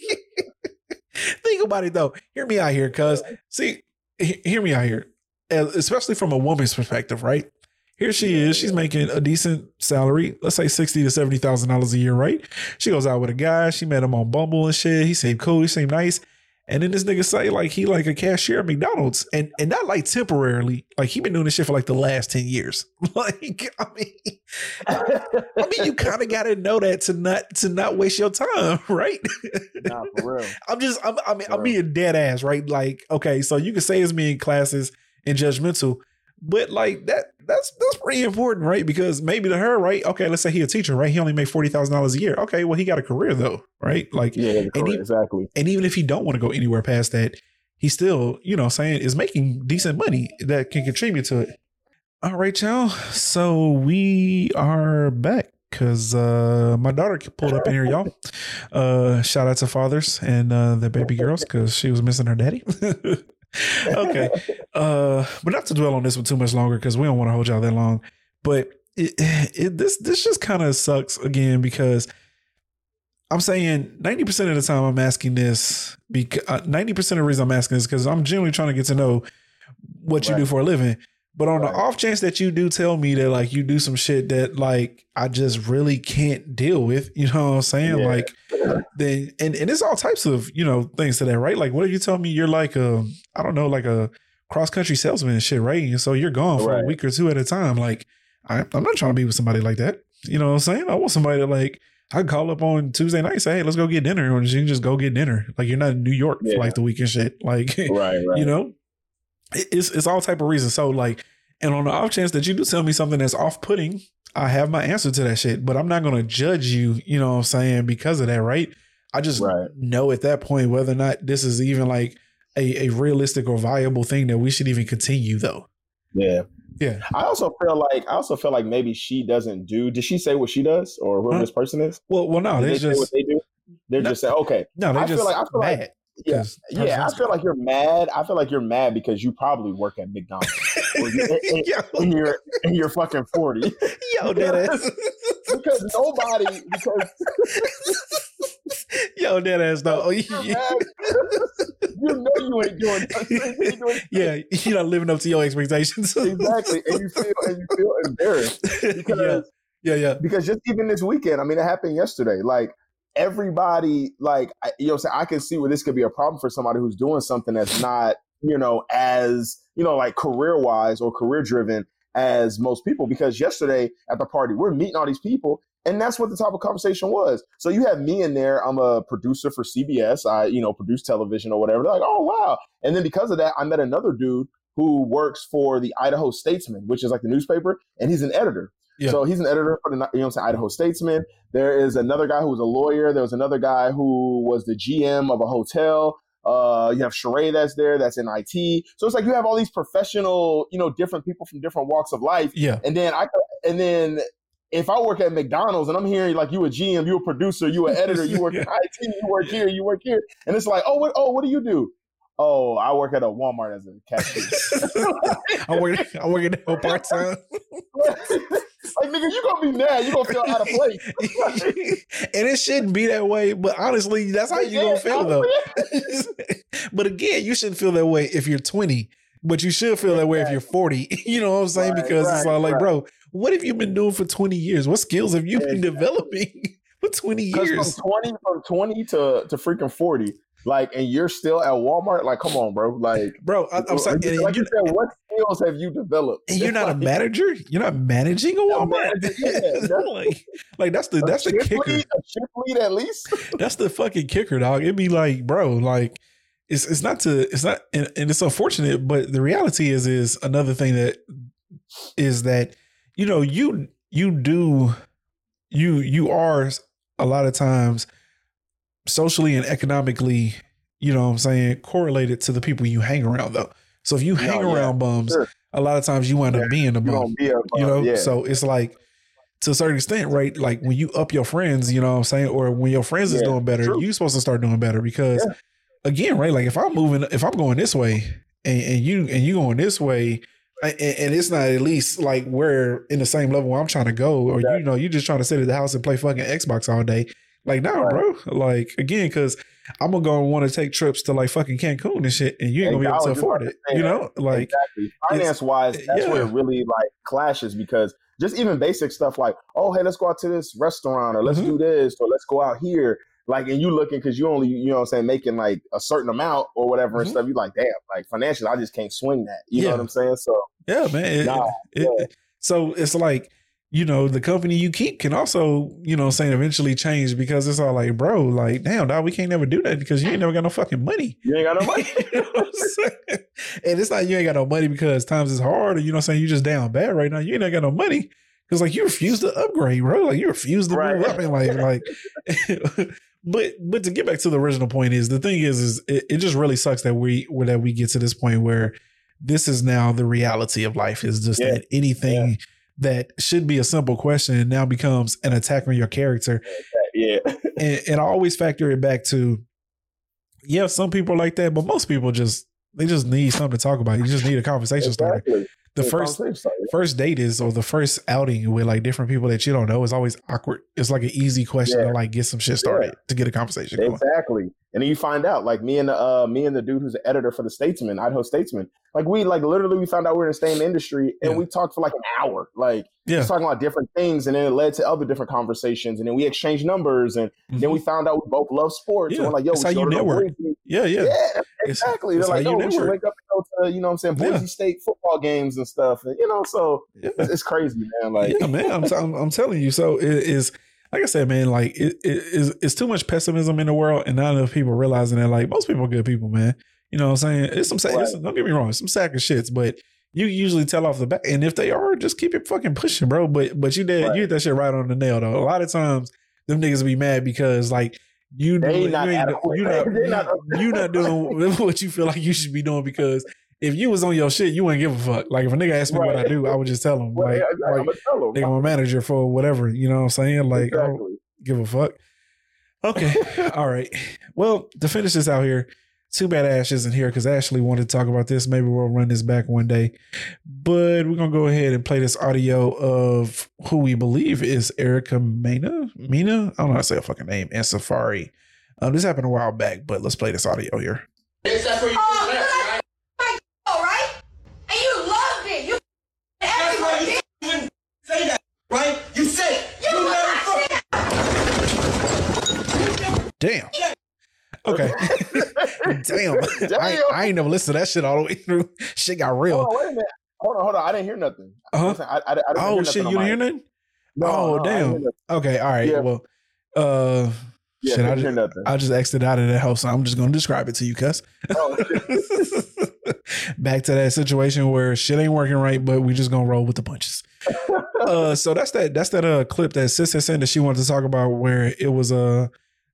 think about it though. Hear me out here, cuz see, hear me out here, Uh, especially from a woman's perspective, right? Here she is. She's making a decent salary, let's say sixty to seventy thousand dollars a year, right? She goes out with a guy. She met him on Bumble and shit. He seemed cool. He seemed nice. And then this nigga say like he like a cashier at McDonald's, and and not like temporarily. Like he been doing this shit for like the last ten years. like I mean, I mean, you kind of got to know that to not to not waste your time, right?
nah, for real.
I'm just, I'm, I mean, I'm being dead ass, right? Like, okay, so you can say it's me in classes and judgmental, but like that, that's that's pretty important, right? Because maybe to her, right? Okay, let's say he a teacher, right? He only made forty thousand dollars a year. Okay, well, he got a career though, right? Like,
Yeah, correct,
he-
exactly.
and even if he don't want to go anywhere past that, he still, you know, saying is making decent money that can contribute to it. All right, y'all. So we are back because uh, my daughter pulled up in here, y'all. Uh, shout out to fathers and uh, the baby girls because she was missing her daddy. okay, uh, but not to dwell on this one too much longer because we don't want to hold y'all that long. But it, it this this just kind of sucks again because I'm saying 90% of the time I'm asking this because 90% of the reason I'm asking is because I'm genuinely trying to get to know what you do for a living. But on
Right.
the off chance that you do tell me that like you do some shit that like I just really can't deal with, you know what I'm saying?
Yeah.
Like then and, and it's all types of, you know, things to that, right? Like what if you tell me you're like a I don't know, like a cross country salesman and shit, right? And so you're gone for a week or two at a time. Like I, I'm not trying to be with somebody like that. You know what I'm saying? I want somebody that like I call up on Tuesday night, say, hey, let's go get dinner, and you can just go get dinner. Like you're not in New York for like the weekend shit. Like
Right, right.
you know, it's it's all type of reasons. So like, and on the off chance that you do tell me something that's off putting, I have my answer to that shit. But I'm not gonna judge you. You know what I'm saying because of that, right? I just
Right.
know at that point whether or not this is even like a, a realistic or viable thing that we should even continue though.
Yeah.
Yeah.
I also feel like I also feel like maybe she doesn't do. Did she say what she does or who
Huh?
this person is?
Well, well, no, they
they say what
just
they do? They're
No.
just saying, okay,
no, they
I feel
just
like- I feel like-
mad.
Yeah, yeah. I feel like you're mad. I feel like you're mad because you probably work at McDonald's and,
yo,
and you're and you're fucking forty.
yo, ass.
because nobody because
Yo, that ass though.
You're
yeah,
mad. you know you ain't doing nothing. Doing-
yeah, you're not living up to your expectations.
exactly, and you feel and you feel embarrassed because
yeah, yeah, yeah.
because just even this weekend, I mean, it happened yesterday. Like everybody, like I- you know, I'm saying I can see where this could be a problem for somebody who's doing something that's not, you know, as you know, like career wise or career driven as most people. Because yesterday at the party, we're meeting all these people, and that's what the type of conversation was. So you have me in there. I'm a producer for CBS. I, you know, produce television or whatever. They're like, oh wow. And then because of that, I met another dude who works for the Idaho Statesman, which is like the newspaper, and he's an editor.
Yeah.
So he's an editor for the you know I'm saying, Idaho Statesman. There is another guy who was a lawyer. There was another guy who was the GM of a hotel. Uh, you have Sheree that's there, that's in IT. So it's like you have all these professional, you know, different people from different walks of life.
Yeah.
And then I and then if I work at McDonald's and I'm hearing like you a GM, you a producer, you an editor, you work in IT, you work here, you work here, and it's like, oh, what, oh, what do you do? Oh, I work at a Walmart as a cashier.
I work. I work at the part time.
Like nigga, you gonna be mad. You gonna feel out of place.
and it shouldn't be that way, but honestly, that's how you gonna feel though. but again, you shouldn't feel that way if you're 20, but you should feel that way if you're 40. You know what I'm saying?
Right,
because it's all like,
right.
bro, what have you been doing for 20 years? What skills have you been developing for 20 years?
from twenty from twenty to to freaking forty, like, and you're still at Walmart. Like, come on, bro. Like,
Bro, I, I'm sorry.
like, like
you,
said, what skills have you developed?
and you're not a manager? You're not managing a Walmart?
managing, yeah, that's-
like, like that's the that's the kicker.
lead- a shift lead at least.
That's the fucking kicker, dog. It'd be like, bro, like it's it's not to it's not and, and it's unfortunate, but the reality is is another thing that is that you know you you do you you are a lot of times socially and economically, you know what I'm saying, correlated to the people you hang around though. So if you hang
yeah,
around bums,
sure.
a lot of times you wind up being a bum
be a
you know
yeah.
so it's like to a certain extent right like when you up your friends you know what i'm saying or when your friends is doing better
true.
you supposed to start doing better because
Yeah.
again right like if i'm moving if i'm going this way and, and you and you going this way and, and it's not at least like we're in the same level where i'm trying to go or you know you just trying to sit at the house and play fucking xbox all day like no
Right.
bro like again because i'm gonna go and want to take trips to like fucking cancun and shit and you ain't gonna be able to afford it you know like
exactly. Finance wise, that's where it really like clashes because just even basic stuff like, oh hey, let's go out to this restaurant or let's
Mhm.
do this or let's go out here. Like and you looking because you only you know what I'm saying making like a certain amount or whatever and
Mhm.
stuff. You like damn like financially I just can't swing that. You know what I'm saying? So
Yeah, man. It-
Nah,
it-
yeah.
So it's like, you know, the company you keep can also, you know, saying eventually change because it's all like, bro, like, damn, dog, we can't never do that because you ain't never got no fucking money.
you ain't got no money.
You know what I'm saying? and it's not you ain't got no money because times is hard, or you know what I'm saying? You just down bad right now. You ain't got no money. Cause like you refuse to upgrade, bro. Like you refuse to move
Right.
up in life. Like but but to get back to the original point is the thing is is it, it just really sucks that we where that we get to this point where this is now the reality of life is just
Yeah.
that anything that should be a simple question and now becomes an attack on your character
yeah.
and, and I always factor it back to, yeah, some people are like that, but most people just they just need something to talk about. You just need a conversation starter. The
Yeah,
first first date is or the first outing with like different people that you don't know is always awkward. It's like an easy question
Yeah.
to like get some shit started to get a conversation going.
Exactly. And then you find out, like me and the uh, me and the dude who's the editor for the Statesman, Idaho Statesman, like we like literally we found out we are in the same industry and
Yeah.
we talked for like an hour, like
Yeah.
just talking about different things, and then it led to other different conversations, and then we exchanged numbers, and then we found out we both love sports.
Mm-hmm. Yeah.
And we're like, yo,
That's
we
how you network. Yeah, yeah.
Yeah, exactly.
it's
They're like,
how
yo, oh, we should wake up and go to, you know what I'm saying,
Yeah.
Boise State football games and stuff. And, you know, so
Yeah.
it's, it's crazy, man. Like,
yeah, man, I'm, I'm, I'm telling you. So it is, like I said, man, like it, it is, it's too much pessimism in the world, and not enough people realizing that. Like most people are good people, man. You know what I'm saying? It's some, sa- it's, don't get me wrong, some sack of shits, but you usually tell off the back. And if they are, just keep it fucking pushing, bro. But but you did
Right.
you hit that shit right on the nail, though. A lot of times, them niggas be mad because like. You,
They
you
not
ain't, you not,
They not-
you not doing what you feel like you should be doing because if you was on your shit, you wouldn't give a fuck. Like if a nigga asked me what I do, I would just tell him.
well,
like,
yeah,
like
tell them.
Nigga, I'm a manager for whatever. You know what I'm saying? Like, I don't give a fuck. Okay. All right. Well, to finish this out here, too bad Ash isn't here because Ashley wanted to talk about this. Maybe we'll run this back one day. But we're going to go ahead and play this audio of who we believe is Erica Mena. Mina? I don't know how to say her fucking name. And Safari. Um, this happened a while back, but let's play this audio here.
Yes, that's where you put it at, right?
all right? And you loved it. You
That's
everyone
why you
did.
wouldn't say that, right? You said it.
You
You
would
never
not
fuck-
say
Damn. Okay. Damn. I, ain't- I ain't never listened to that shit all the way through. Shit got real.
Hold on, wait a minute. Hold on, hold on. I didn't hear nothing.
Uh-huh.
I, I, I
Oh, shit. You didn't hear nothing?
No,
oh,
no,
damn. Okay, all right.
Yeah.
Well, uh,
Yeah,
shit,
I
I
didn't hear
just,
nothing.
I just exited out of that house. So I'm just gonna describe it to you, cuz.
Oh.
Back to that situation where shit ain't working right, but we just gonna roll with the punches. uh, so that's that. That's that uh clip that Sis had sent that she wanted to talk about, where it was a uh,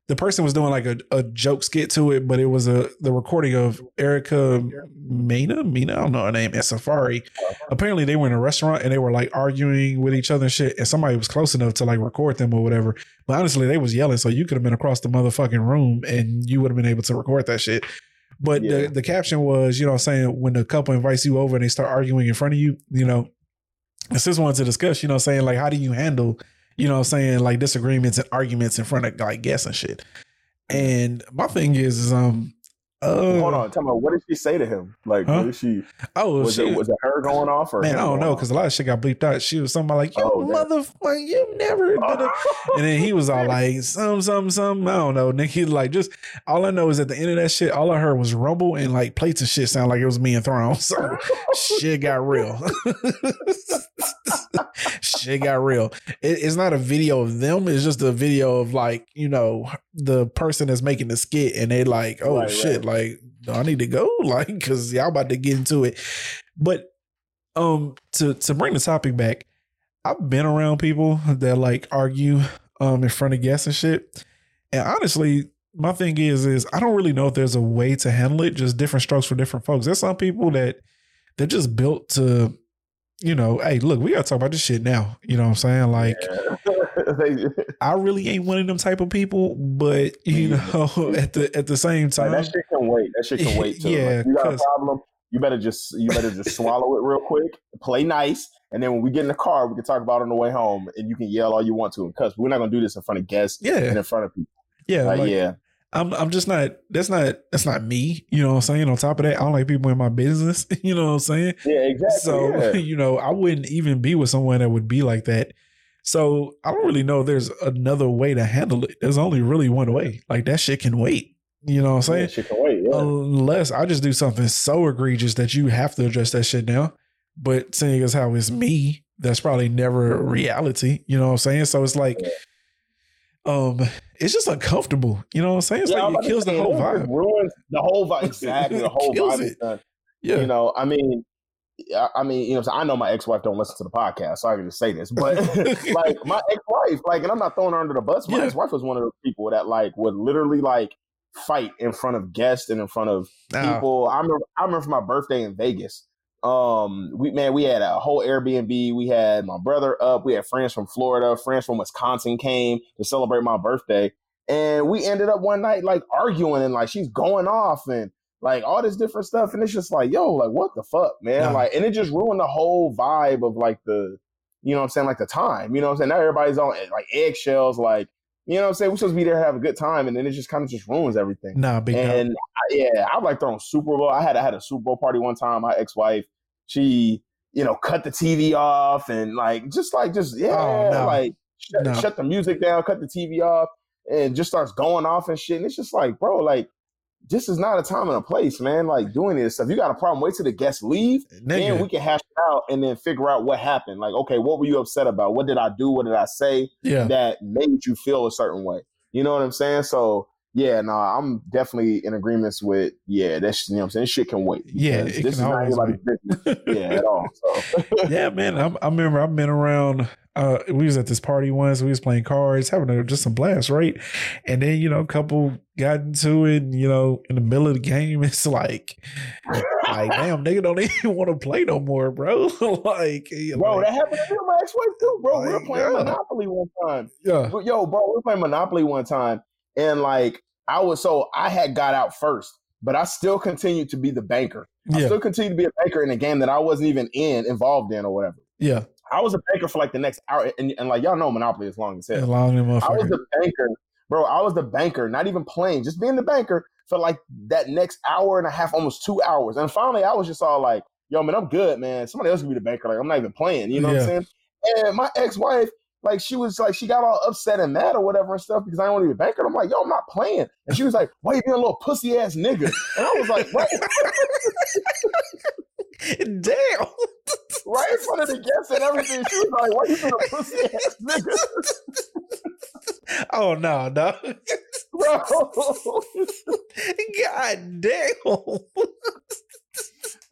the person was doing like a, a joke skit to it, but it was a the recording of Erica Mina Mina, I don't know her name, and Safari. Apparently, they were in a restaurant and they were like arguing with each other and shit, and somebody was close enough to like record them or whatever. But honestly, they was yelling, so you could have been across the motherfucking room and you would have been able to record that shit. But
Yeah.
the, the caption was, you know, saying when the couple invites you over and they start arguing in front of you, you know, and sis one to discuss, you know, saying like how do you handle, you know, what I'm saying like disagreements and arguments in front of like guests and shit. And my thing is, is um, uh,
Hold on, tell me what did she say to him? Like,
Huh?
what did she?
Oh,
Was
shit.
it was it her going off or
Man, I don't know because a lot of shit got bleeped out. She was something like, "You
Oh,
motherfucker, you never." did it." And then he was all like, "Some, some, some." I don't know. Nick, he like just all I know is at the end of that shit, all I heard was rumble and like plates and shit sound like it was me and Throne. So shit got real. shit got real. It, it's not a video of them. It's just a video of like you know the person that's making the skit, and they like, "Oh
Right,
shit!"
right.
Like, I need to go? Like, because y'all about to get into it. But um, to to bring the topic back, I've been around people that like argue um in front of guests and shit. And honestly, my thing is is I don't really know if there's a way to handle it. Just different strokes for different folks. There's some people that they're just built to, you know, hey, look, we gotta talk about this shit now. You know what I'm saying? Like,
They-
I really ain't one of them type of people, but you mm-hmm. know, at the at the same
like,
time,
that shit can wait. That shit can wait too.
Yeah,
Like, you got a problem. You better just you better just swallow it real quick, play nice, and then when we get in the car, we can talk about it on the way home, and you can yell all you want to and cuss. We're not gonna do this in front of guests and
yeah,
in front of people.
yeah,
like, yeah,
I'm I'm just not that's not that's not me. You know what I'm saying? On top of that, I don't like people in my business. You know what I'm saying?
yeah, exactly.
So,
yeah.
you know, I wouldn't even be with someone that would be like that. So I don't really know there's another way to handle it. There's only really one way. Like that shit can wait. You know what I'm
Yeah,
saying?
shit can wait. Yeah.
Unless I just do something so egregious that you have to address that shit now. But seeing as how it's me, that's probably never reality. You know what I'm saying? So it's like, um, it's just uncomfortable. You know what I'm saying? It's
Yeah,
like it kills the whole
it
vibe.
Ruins the whole vibe. Exactly, the whole
Kills
vibe.
Yeah.
You know, I mean, I I mean, you know, I know my ex-wife don't listen to the podcast, so I can just say this. But like my ex-wife, like, and I'm not throwing her under the bus. My
Yeah.
ex-wife was one of those people that like would literally like fight in front of guests and in front of
Nah.
people. I remember, I remember for my birthday in Vegas. Um, we man, we had a whole Airbnb. We had my brother up. We had friends from Florida, friends from Wisconsin came to celebrate my birthday, and we ended up one night like arguing and like she's going off and like all this different stuff, and it's just like, yo, like what the fuck, man?
Nah.
Like, and it just ruined the whole vibe of like the, you know, what I'm saying, like the time. You know, what I'm saying now everybody's on eh, like eggshells, like. You know what I'm saying? We're supposed to be there to have a good time, and then it just kind of just ruins everything.
Nah, big.
And I, yeah, I like throwing Super Bowl. I had I had a Super Bowl party one time. My ex wife, she you know cut the TV off and like just like just oh, yeah,
Oh, no.
like shut,
No.
shut the music down, cut the TV off, and just starts going off and shit. And it's just like, bro, like this is not a time and a place, man. Like doing this stuff. You got a problem? Wait till the guests leave, then we can hash it out and then figure out what happened. Like, okay, what were you upset about? What did I do? What did I say?
yeah.
that made you feel a certain way. You know what I'm saying? So yeah, no, I'm definitely in agreements with yeah, that's you know what I'm saying. Shit can wait.
Yeah, it
this
can
is not anybody's business. Yeah, at all. So
yeah, man. I, I remember I've been around. Uh, we was at this party once. We was playing cards, having a, just a blast, right? And then you know, a couple got into it. And, you know, in the middle of the game, it's like, like damn, nigga don't even want to play no more, bro. like,
bro,
like,
that happened to me and my ex-wife too, bro. we were playing
yeah.
Monopoly one time.
yeah,
Yo, bro, we were playing Monopoly one time, and like I was so I had got out first, but I still continued to be the banker. I still continued to be a banker in a game that I wasn't even in involved in or whatever.
yeah.
I was a banker for like the next hour, and, and like y'all know Monopoly is long as hell.
Long
I was the banker, bro. I was the banker, not even playing, just being the banker for like that next hour and a half, almost two hours. And finally, I was just all like, "Yo, man, I'm good, man. Somebody else can be the banker. Like, I'm not even playing. You know what I'm saying?" And my ex-wife, like, she was like, she got all upset and mad or whatever and stuff because I don't to be banker. I'm like, "Yo, I'm not playing." And she was like, "Why you being a little pussy ass nigga?" And I was like, "Right,
Damn.
right in front of the guests and everything." She was like, "Why you being a pussy ass nigga?"
Oh no, no.
Bro,
God damn.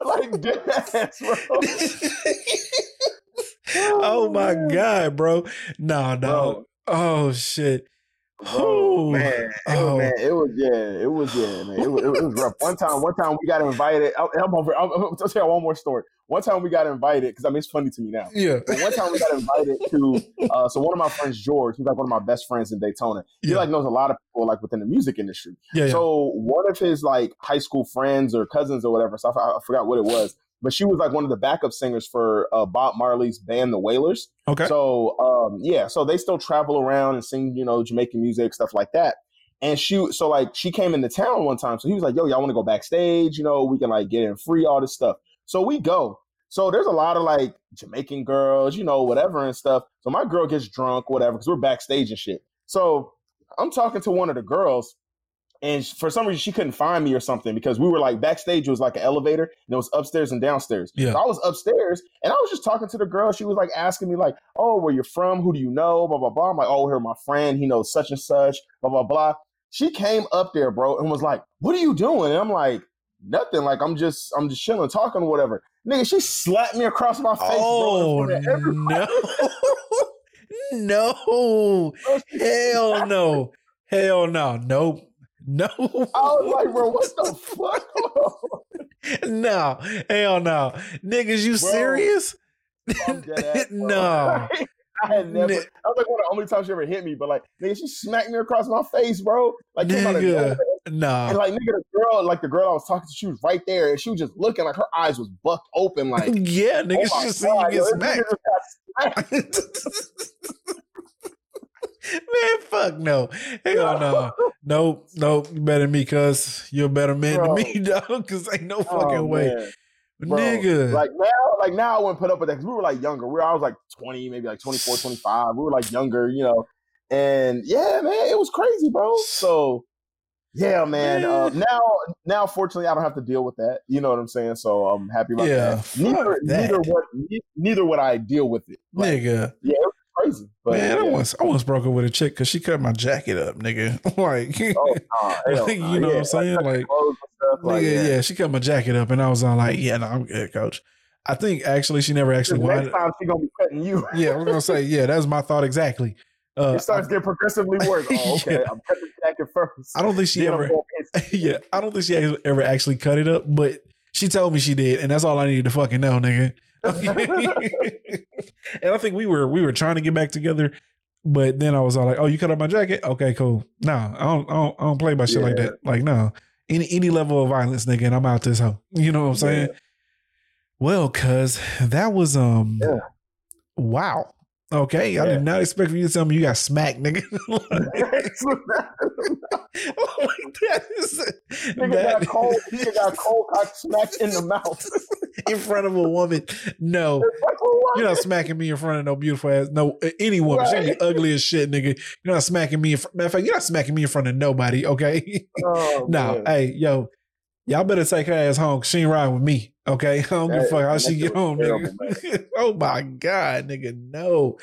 like dead ass, bro.
oh my god, bro. No, no.
Bro.
Oh shit. Oh,
man,
oh.
man, it was yeah, it was yeah, man, it was, it was rough. One time, one time we got invited. I'm, I'm over. I'm, I'm, I'll tell you one more story. One time we got invited because I mean it's funny to me now.
Yeah.
But one time we got invited to uh, so one of my friends George, he's like one of my best friends in Daytona. He
Yeah.
like knows a lot of people like within the music industry.
Yeah. yeah.
So one of his like high school friends or cousins or whatever, so I, I forgot what it was, but she was like one of the backup singers for uh, Bob Marley's band, The Wailers.
okay.
So um, yeah, so they still travel around and sing, you know, Jamaican music stuff like that. And she, so like she came into town one time, so he was like, "Yo, y'all want to go backstage? You know, we can like get in free, all this stuff." So we go. So there's a lot of like Jamaican girls, you know, whatever and stuff. So my girl gets drunk, whatever, because we're backstage and shit. So I'm talking to one of the girls, and for some reason she couldn't find me or something because we were like backstage it was like an elevator and it was upstairs and downstairs.
Yeah.
So I was upstairs and I was just talking to the girl. She was like asking me like, "Oh, where you from? Who do you know?" Blah blah blah. I'm like, "Oh, here my friend. He knows such and such." Blah blah blah. She came up there, bro, and was like, "What are you doing?" And I'm like, "Nothing. Like I'm just I'm just chilling, talking, whatever." Nigga, she slapped me across my face,
Oh
bro. in front of oh, everybody.
no. no. Hell no. Hell no. Nope. No.
I was like, bro, what the fuck?
no. Hell no. Niggas, you
Bro.
serious?
Ass,
no.
I had never. That was like one of the only times she ever hit me. But like, nigga, she smacked me across my face, bro. Like, came out of
Nigga. No.
and like, nigga, the girl, like the girl I was talking to, she was right there, and she was just looking, like her eyes was bucked open, like.
yeah, nigga,
oh
she just seen you get smacked.
Just got smacked.
Man, fuck no. Hell no. Nope, nope. You better than me, cuz you're a better man
Bro.
than me, dog. Cause ain't no fucking
Oh,
way.
Bro,
Nigga.
Like now, like now, I wouldn't put up with that because we were like younger. We were, I was like 20, maybe like 24, 25. We were like younger, you know. And yeah, man, it was crazy, bro. So yeah, man. Uh, now, now, fortunately, I don't have to deal with that. You know what I'm saying? So I'm happy about
Yeah,
that. Neither,
that.
neither would, neither would I deal with it. Like,
nigga.
yeah, crazy. But
Man, I
yeah.
once I once broke up with a chick because she cut my jacket up, nigga. like,
Oh, nah,
like,
nah.
you know what I'm saying?
like,
Like,
like,
nigga,
yeah.
yeah. she cut my jacket up, and I was on like, yeah, no, I'm good, coach. I think actually she never actually
Next
wanted.
time she gonna be cutting you.
Yeah, we're gonna say, yeah, that was my thought exactly. Uh,
it starts getting progressively worse. Oh, okay.
Yeah.
I'm cutting the jacket first.
I don't think she
Then
ever. yeah, I don't think she ever actually cut it up, but she told me she did, and that's all I needed to fucking know, nigga. and I think we were we were trying to get back together, but then I was all like, "Oh, you cut off my jacket? Okay, cool. No, I don't, I don't, I don't play by shit like that. Like, no, any any level of violence, nigga, and I'm out this hoe. You know what I'm saying? Well, cuz that was um,
Yeah.
wow. Okay, I did not expect for you to tell me you got smacked, nigga. like, that is
Nigga
that-
got cold. Nigga got cold cock smacked in the mouth.
in front of a woman. No, you're not smacking me in front of no beautiful ass, no any woman. She can be ugly as shit, nigga. You're not smacking me. In fr- Matter of fact, you're not smacking me in front of nobody. Okay.
Oh,
no,
man.
hey, yo, y'all better take her ass home. She ain't riding with me. Okay, I don't give a fuck how she get home,
terrible,
nigga. oh my god, nigga, no.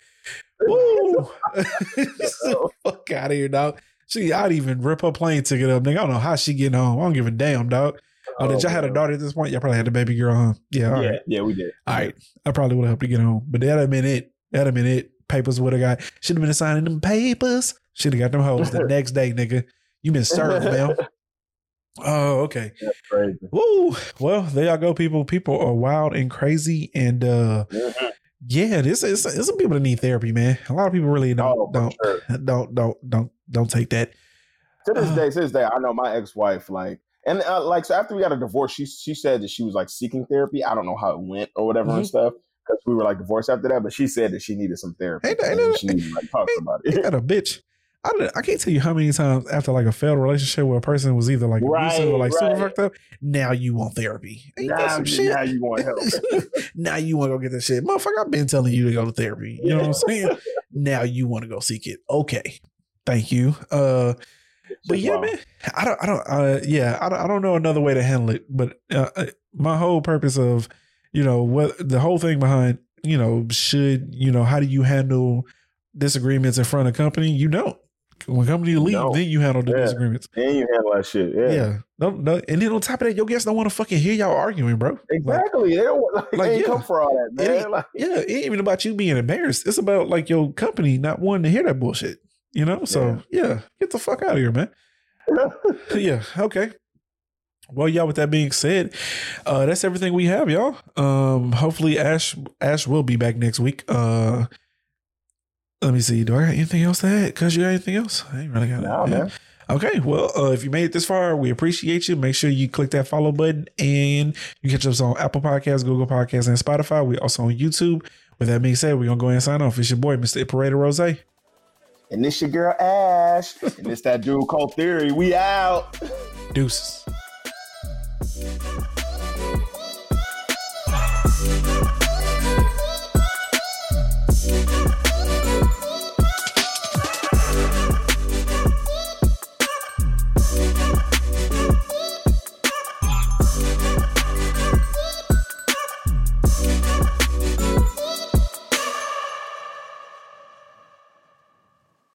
Woo. fuck out of here, dog. She, I'd even rip her plane ticket up, nigga. I don't know how she getting home. I don't give a damn, dog. Oh, did y'all had a daughter at this point? Y'all probably had a baby girl, huh? Yeah, all
yeah,
right.
yeah, we did.
All right. I probably would have helped to get home. But that'd have been it. That'd have been it. Papers would have got should have been signing them papers. Should have got them hoes the next day, nigga. You been served, man. Oh, okay. Woo. Well, there y'all go, people. People are wild and crazy. And uh
Mhm.
yeah, this is some people that need therapy, man. A lot of people really don't
Oh,
don't,
sure.
don't don't don't don't take that.
To this
Uh.
day, to this day, I know my ex-wife, like, and uh, like, so after we got a divorce, she she said that she was like seeking therapy. I don't know how it went or whatever and stuff because we were like divorced after that. But she said that she needed some therapy.
Ain't ain't
she needed like talk about
You
it.
got a bitch. I, don't- I can't tell you how many times after like a failed relationship where a person was either like abusive or
Right,
super
right.
fucked up. Now you want therapy. Ain't
now,
some
you-
shit?
now you want help.
now you want to go get this shit. Motherfucker, I've been telling you to go to therapy. You know what I'm saying? now you want to go seek it. Okay. Thank you. Uh but yeah, man, I don't, I don't, uh, yeah, I don't, I don't know another way to handle it. But uh, uh, my whole purpose of, you know, what the whole thing behind, you know, should, you know, how do you handle disagreements in front of company? You don't. When company leave,
No.
then you handle the
Yeah.
disagreements.
And you handle that shit. Yeah.
Yeah. No, no, and then on top of that, your guests don't want to fucking hear y'all arguing, bro. Like,
Exactly. they don't like,
like,
they
yeah.
come for all that, man.
ain't-
Like,
yeah, it ain't even about you being embarrassed. It's about like your company not wanting to hear that bullshit. You know? So yeah, get the fuck out of here, man. yeah, okay. Well, y'all, with that being said, uh, that's everything we have, y'all. Um, hopefully Ash Ash will be back next week. Uh let me see. Do I got anything else to add? Cause you got anything else? I ain't really got
Nah,
it.
man.
Okay, well, uh, if you made it this far, we appreciate you. Make sure you click that follow button and you catch us on Apple Podcasts, Google Podcasts, and Spotify. we also on YouTube. With that being said, we're gonna go ahead and sign off. It's your boy, Mr. Operator Rose.
and this your girl Ash. and it's that dude called Theory. We out.
Deuces.